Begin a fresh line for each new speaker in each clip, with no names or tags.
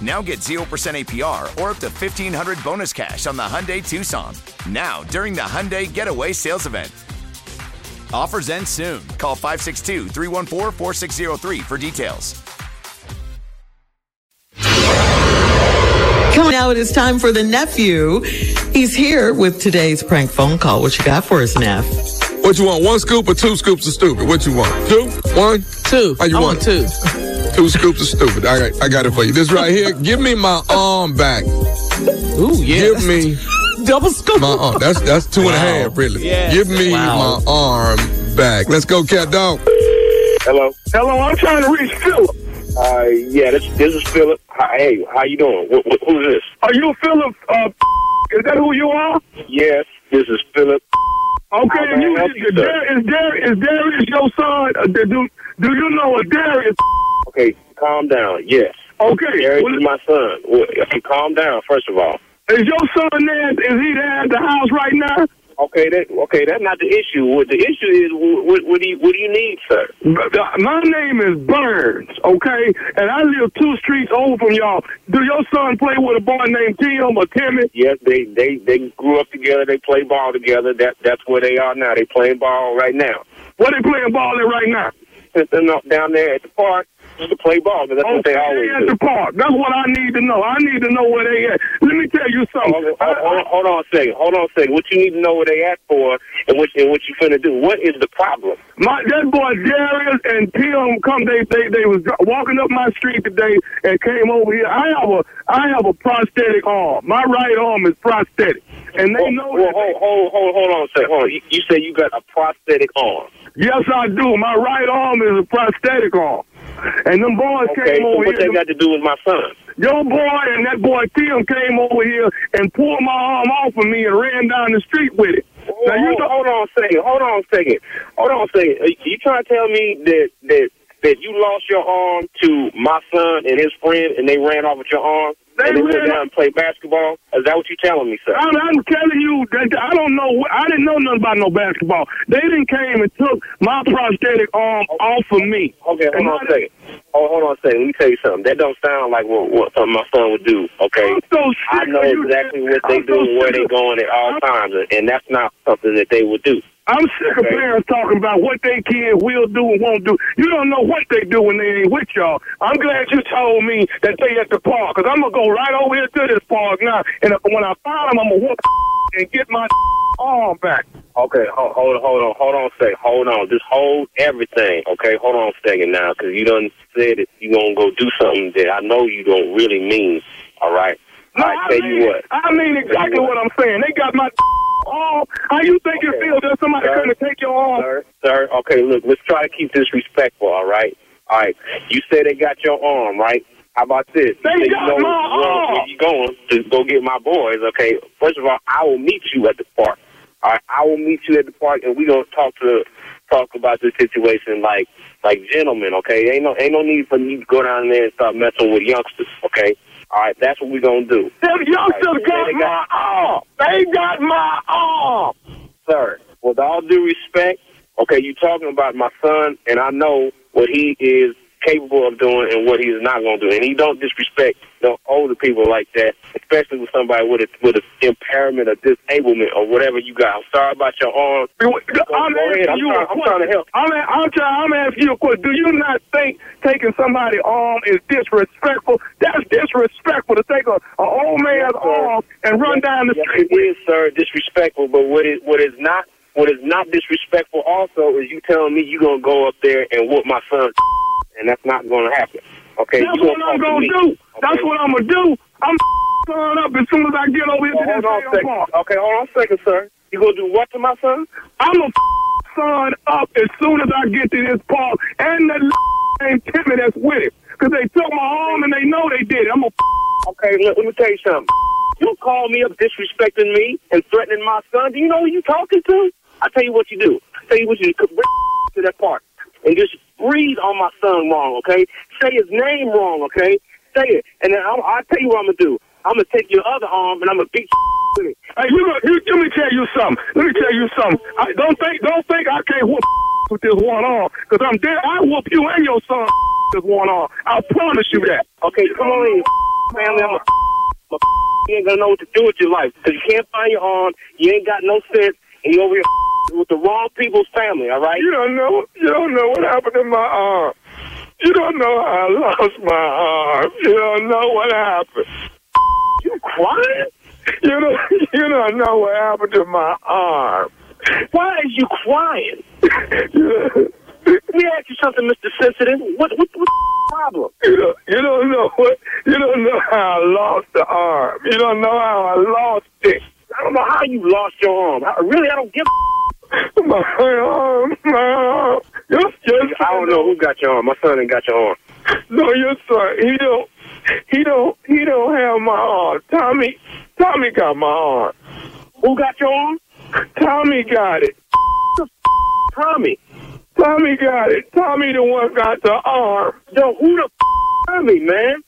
Now get 0% APR or up to 1500 bonus cash on the Hyundai Tucson. Now, during the Hyundai Getaway Sales Event. Offers end soon. Call 562 314 4603 for details.
Coming out, it's time for the nephew. He's here with today's prank phone call. What you got for us, Neff?
What you want? One scoop or two scoops of stupid? What you want? Two? One?
Two.
How you
I
want
want two.
Two scoops of stupid. All right, I got it for you. This right here. Give me my arm back.
Ooh, yeah.
Give me
double scoop.
my arm. That's that's two and a half, really.
Yes.
Give me
Wow.
my arm back. Let's go, cat dog.
Hello. Hello, I'm trying to reach Philip. Uh, yeah, this this is Philip. Hi, hey, how you doing? Wh- wh- who's this? Are you Philip? Uh, is that who you are? Yes, this is Philip. Okay, and you is, Dar- is, Dar- is Darius your son? Uh, do do you know a Darius? Okay, calm down. Yes. Okay. Darius is my son. Well, calm down. First of all. Is your son there? Is he there at the house right now? Okay, that okay. That's not the issue. What the issue is, what, what do you what do you need, sir? My name is Burns. Okay, and I live two streets over from y'all. Do your son play with a boy named Tim or Timmy? Yes, they they they grew up together. They play ball together. That that's where they are now. They playing ball right now. What they playing ball at right now? They're up down there at the park to play ball. 'cause That's what they always at the park. That's what I need to know. I need to know where they at. Let me tell you something. Hold, hold, hold on a second. Hold on a second. What you need to know where they at for, and what and what you finna do. What is the problem? My that boy Darius and Tim come. They they they was walking up my street today and came over here. I have a I have a prosthetic arm. My right arm is prosthetic, and they know. Hold, hold, hold, hold, hold on a second. Hold on. You, you say you got a prosthetic arm? Yes, I do. My right arm is a prosthetic arm. And them boys
Okay,
came
so
over
what
here.
they got to do with my son?
Your boy and that boy Tim came over here and pulled my arm off of me and ran down the street with it. Now, you know, hold on a second. Hold on a second. Hold on a second. Are You trying to tell me that that that you lost your arm to my son and his friend, and they ran off with your arm, and they went down and played basketball? Is that what you telling me, sir? I'm, I'm telling you that I don't know. I didn't know nothing about no basketball. They didn't came and took my prosthetic arm off of me. Okay, hold on a second. Hold, hold on a second. Let me tell you something. That don't sound like what, what something my son would do. Okay, I know exactly what they do and where they going at all times, and that's not something that they would do. I'm sick of parents talking about what they kids will do and won't do. You don't know what they do when they ain't with y'all. I'm glad you told me that they at the park, because I'm going to go right over here to this park now, and if, when I find them, I'm going to whoop and get my arm back. Okay, hold, hold on, hold on, hold on a second. Hold on. Just hold everything, okay? Hold on a second now, because you done said that you going to go do something that I know you don't really mean, all right?
No,
I tell you what. I mean exactly what I'm saying. They got my arm. How you think it feels that somebody
Sir,
couldn't take your arm?
Sir, sir, okay, look, let's try to keep this respectful, all right? All right, you say they got your arm, right? How about this?
They
you
got
you know
my arm.
where you going to go get my boys, okay? First of all, I will meet you at the park. All right, I will meet you at the park, and we gonna talk to talk about this situation like like gentlemen, okay? Ain't no ain't no need for me to go down there and start messing with youngsters, okay? All right, that's what we're gonna do.
Them youngsters
right,
got
they
my arm. They got my arm.
sir, with all due respect, okay, you talking about my son, and I know what he is capable of doing and what he's not going to do. And he don't disrespect you know, older people like that, especially with somebody with a with an impairment or disablement or whatever you got. I'm sorry about your arm.
I'm
I'm trying- I'm trying to help.
I'm, I'm trying. I'm asking you a question. Do you not think taking somebody's arm is disrespectful? That's disrespectful to take a, a old man's
Yes,
arm and run down the
Yes,
street.
it is, sir, disrespectful. But what is what is not what is not disrespectful also is you telling me you're gonna go up there and whoop my son, and that's not gonna happen. Okay,
That's what I'm gonna
me.
do. That's what I'm gonna do. I'm son up as soon as I get over here
Well,
to
hold
this
on a
damn
second.
park.
Okay, hold on a second, sir. You gonna do what to my son?
I'm going to son up as soon as I get to this park, and the ain't Timmy that's with it, because they took my arm and they know they did it. I'm a
Okay, look, let me tell you something. You call me up disrespecting me and threatening my son. Do you know who you talking to? I tell you what you do. I tell you what you do. Bring to that park and just breathe on my son wrong. Okay, say his name wrong. Okay, say it, and then I'll, I'll tell you what I'm gonna do. I'm gonna take your other arm and I'm gonna beat with it.
Hey, you, know- you, let me tell you something. Let me tell you something. I, don't think, don't think I can't whoop with this one arm, because I'm dead. I whoop you and your son with this one arm. I promise you that.
Okay, come on in, family. I'm a, I'm a you ain't gonna know what to do with your life because you can't find your arm. You ain't got no sense, and you over here with the wrong people's family. All right?
You don't know. You don't know what happened to my arm. You don't know how I lost my arm. You don't know what happened.
You crying?
You don't. You don't know what happened to my arm.
Why is you crying? Let me ask you something, Mr. Sensitive. What what what's the problem?
You don't, you don't know what. You don't know how I lost the arm. You don't know how I lost it.
I don't know how you lost your arm. I, really, I don't give. a
My arm. My arm. Your, your son
I don't know who got your arm. My son ain't got your arm.
No, your son. He don't. He don't. He don't have my arm. Tommy. Tommy got my arm.
Who got your arm?
Tommy got it.
Tommy.
Tommy got it. Tommy the one got the arm.
Yo, who the f- Tommy, man?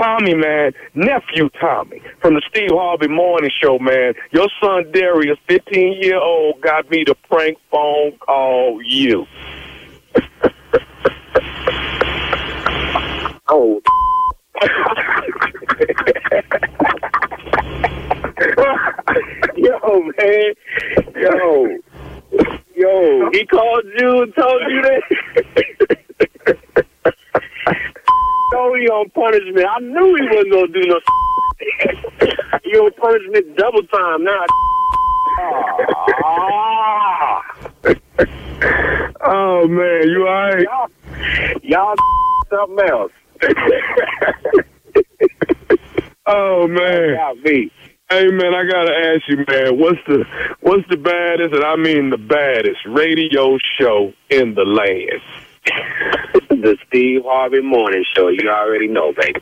Tommy, man, nephew Tommy from the Steve Harvey Morning Show, man. Your son Darius, 15 year old, got me to prank phone call you.
Oh. Yo, man. Yo. Yo, he called you and told you that? no, he on punishment. I knew he wasn't going to do no He on punishment double time now. Ah.
Oh man, you alright?
Y'all, y'all something else.
Oh man.
Got me.
Hey man, I gotta ask you, man, what's the what's the baddest, and I mean the baddest radio show in the land?
the Steve Harvey Morning Show. You already know, baby.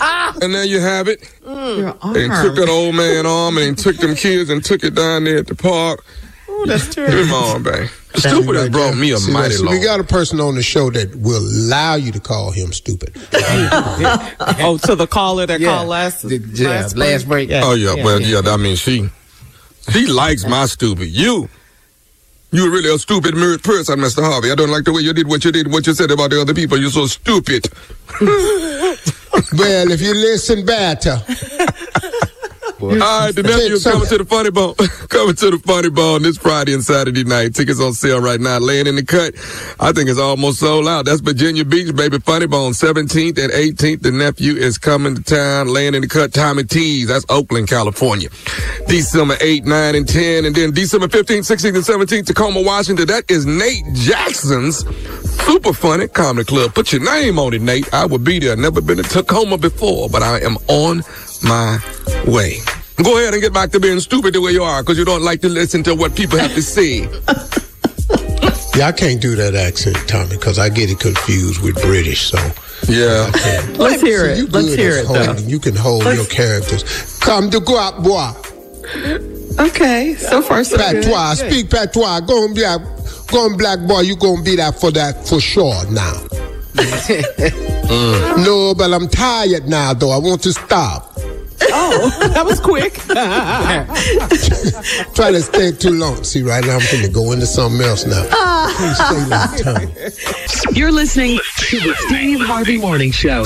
And there you have it. Mm.
Your
They
arm.
took that old man arm and took them kids and took it down there at the park.
Ooh, that's
Give him
terrible.
on, bang. Stupid has brought me a
See,
mighty long.
We got a person on the show that will allow you to call him stupid.
oh, to the caller that
Yeah.
called last,
Yeah,
last,
last break.
Yeah.
Oh yeah, well yeah, I mean she she likes my stupid. You you're really a stupid mirrored person, Mr. Harvey. I don't like the way you did what you did, what you said about the other people. You're so stupid.
well, if you listen better.
All right, the nephew is coming to the funny bone. coming to the funny bone this Friday and Saturday night. Tickets on sale right now. Laying in the cut. I think it's almost sold out. That's Virginia Beach, baby. Funny bone. 17th and 18th. The nephew is coming to town. Laying in the cut. Tommy T's. That's Oakland, California. December 8, 9, and 10. And then December 15th, 16th, and 17th, Tacoma, Washington. That is Nate Jackson's Super Funny Comedy Club. Put your name on it, Nate. I will be there. Never been to Tacoma before, but I am on my way. Go ahead and get back to being stupid the way you are, because you don't like to listen to what people have to say.
Yeah, I can't do that accent, Tommy, because I get it confused with British. So
Yeah.
Let's hear
See,
it.
You
Let's hear
at
it, though.
You can hold your characters. Come to go up, boy.
Okay, so far so good.
Patois, speak patois. Go and be a, go and black boy. You gonna be that for that for sure now. Mm. No, but I'm tired now, though. I want to stop.
Oh, that was quick.
Try to stay too long. See, right now I'm going to go into something else now. Please stay that time.
You're listening to the Steve Harvey Morning Show.